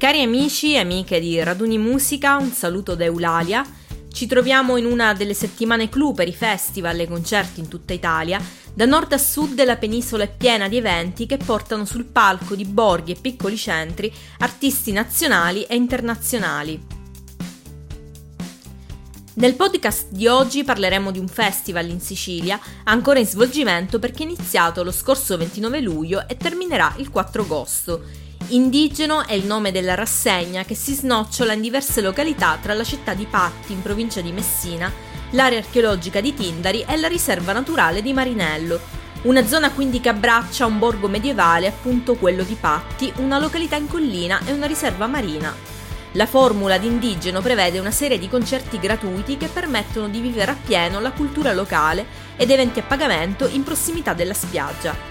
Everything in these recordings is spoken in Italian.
Cari amici e amiche di Raduni Musica, un saluto da Eulalia. Ci troviamo in una delle settimane clou per i festival e concerti in tutta Italia. Da nord a sud la penisola è piena di eventi che portano sul palco di borghi e piccoli centri artisti nazionali e internazionali. Nel podcast di oggi parleremo di un festival in Sicilia ancora in svolgimento perché iniziato lo scorso 29 luglio e terminerà il 4 agosto. Indigeno è il nome della rassegna che si snocciola in diverse località tra la città di Patti, in provincia di Messina, l'area archeologica di Tindari e la riserva naturale di Marinello. Una zona quindi che abbraccia un borgo medievale, appunto quello di Patti, una località in collina e una riserva marina. La formula di Indigeno prevede una serie di concerti gratuiti che permettono di vivere appieno la cultura locale ed eventi a pagamento in prossimità della spiaggia.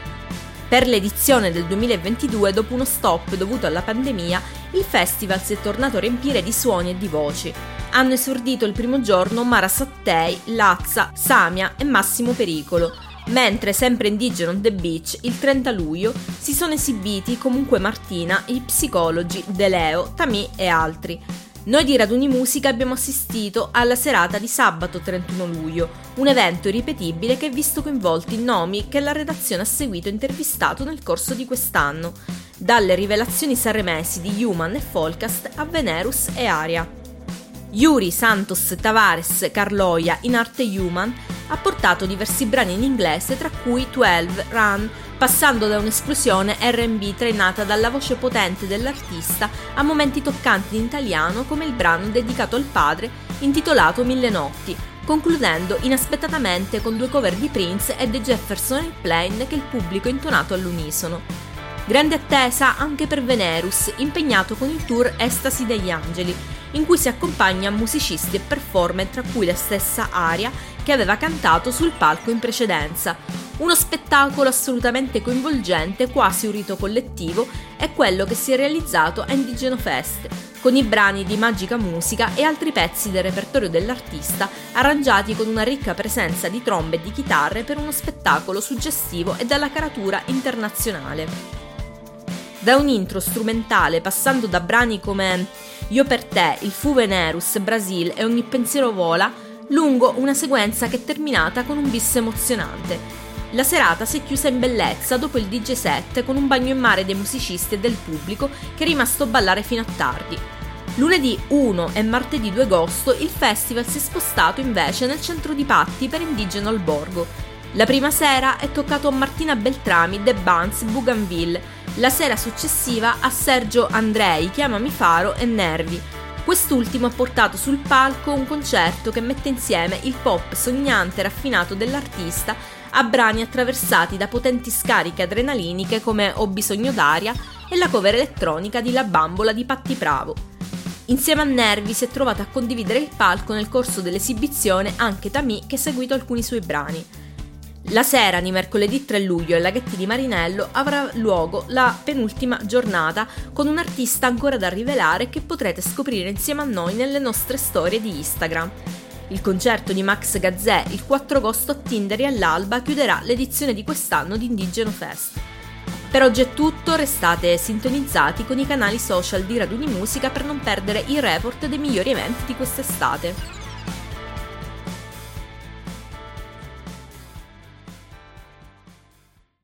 Per l'edizione del 2022, dopo uno stop dovuto alla pandemia, il festival si è tornato a riempire di suoni e di voci. Hanno esordito il primo giorno Mara Sattei, Lazza, Samia e Massimo Pericolo, mentre sempre indigeno on the beach, il 30 luglio, si sono esibiti comunque Martina, i psicologi, De Leo, Tamì e altri. Noi di Raduni Musica abbiamo assistito alla serata di sabato 31 luglio, un evento irripetibile che ha visto coinvolti nomi che la redazione ha seguito e intervistato nel corso di quest'anno, dalle rivelazioni sanremesi di Human e Folcast a Venerus e Aria. Yuri Santos Tavares Carloia in arte Human ha portato diversi brani in inglese tra cui 12 Run passando da un'esplosione RB trainata dalla voce potente dell'artista a momenti toccanti in italiano come il brano dedicato al padre intitolato Mille Notti, concludendo inaspettatamente con due cover di Prince e The Jefferson Airplane che il pubblico ha intonato all'unisono. Grande attesa anche per Venerus, impegnato con il tour Estasi degli Angeli, in cui si accompagna musicisti e performer tra cui la stessa Aria che aveva cantato sul palco in precedenza, uno spettacolo assolutamente coinvolgente, quasi un rito collettivo, è quello che si è realizzato a Indigeno Fest, con i brani di magica musica e altri pezzi del repertorio dell'artista arrangiati con una ricca presenza di trombe e di chitarre per uno spettacolo suggestivo e dalla caratura internazionale. Da un intro strumentale passando da brani come Io per te, Il Fu Venerus, Brasil e Ogni pensiero vola, lungo una sequenza che è terminata con un bis emozionante, la serata si è chiusa in bellezza dopo il DJ set con un bagno in mare dei musicisti e del pubblico che è rimasto a ballare fino a tardi. Lunedì 1 e martedì 2 agosto il festival si è spostato invece nel centro di Patti per Indigeno al Borgo. La prima sera è toccato a Martina Beltrami, The Buns, Bougainville, la sera successiva a Sergio Andrei, Chiamami Faro e Nervi. Quest'ultimo ha portato sul palco un concerto che mette insieme il pop sognante e raffinato dell'artista a brani attraversati da potenti scariche adrenaliniche come Ho bisogno d'aria e la cover elettronica di La bambola di Patti Bravo. Insieme a Nervi si è trovato a condividere il palco nel corso dell'esibizione anche Tamì che ha seguito alcuni suoi brani. La sera di mercoledì 3 luglio ai laghetti di Marinello avrà luogo la penultima giornata con un artista ancora da rivelare che potrete scoprire insieme a noi nelle nostre storie di Instagram. Il concerto di Max Gazzè il 4 agosto a Tinder e all'alba chiuderà l'edizione di quest'anno di Indigeno Fest. Per oggi è tutto, restate sintonizzati con i canali social di Raduni Musica per non perdere i report dei migliori eventi di quest'estate.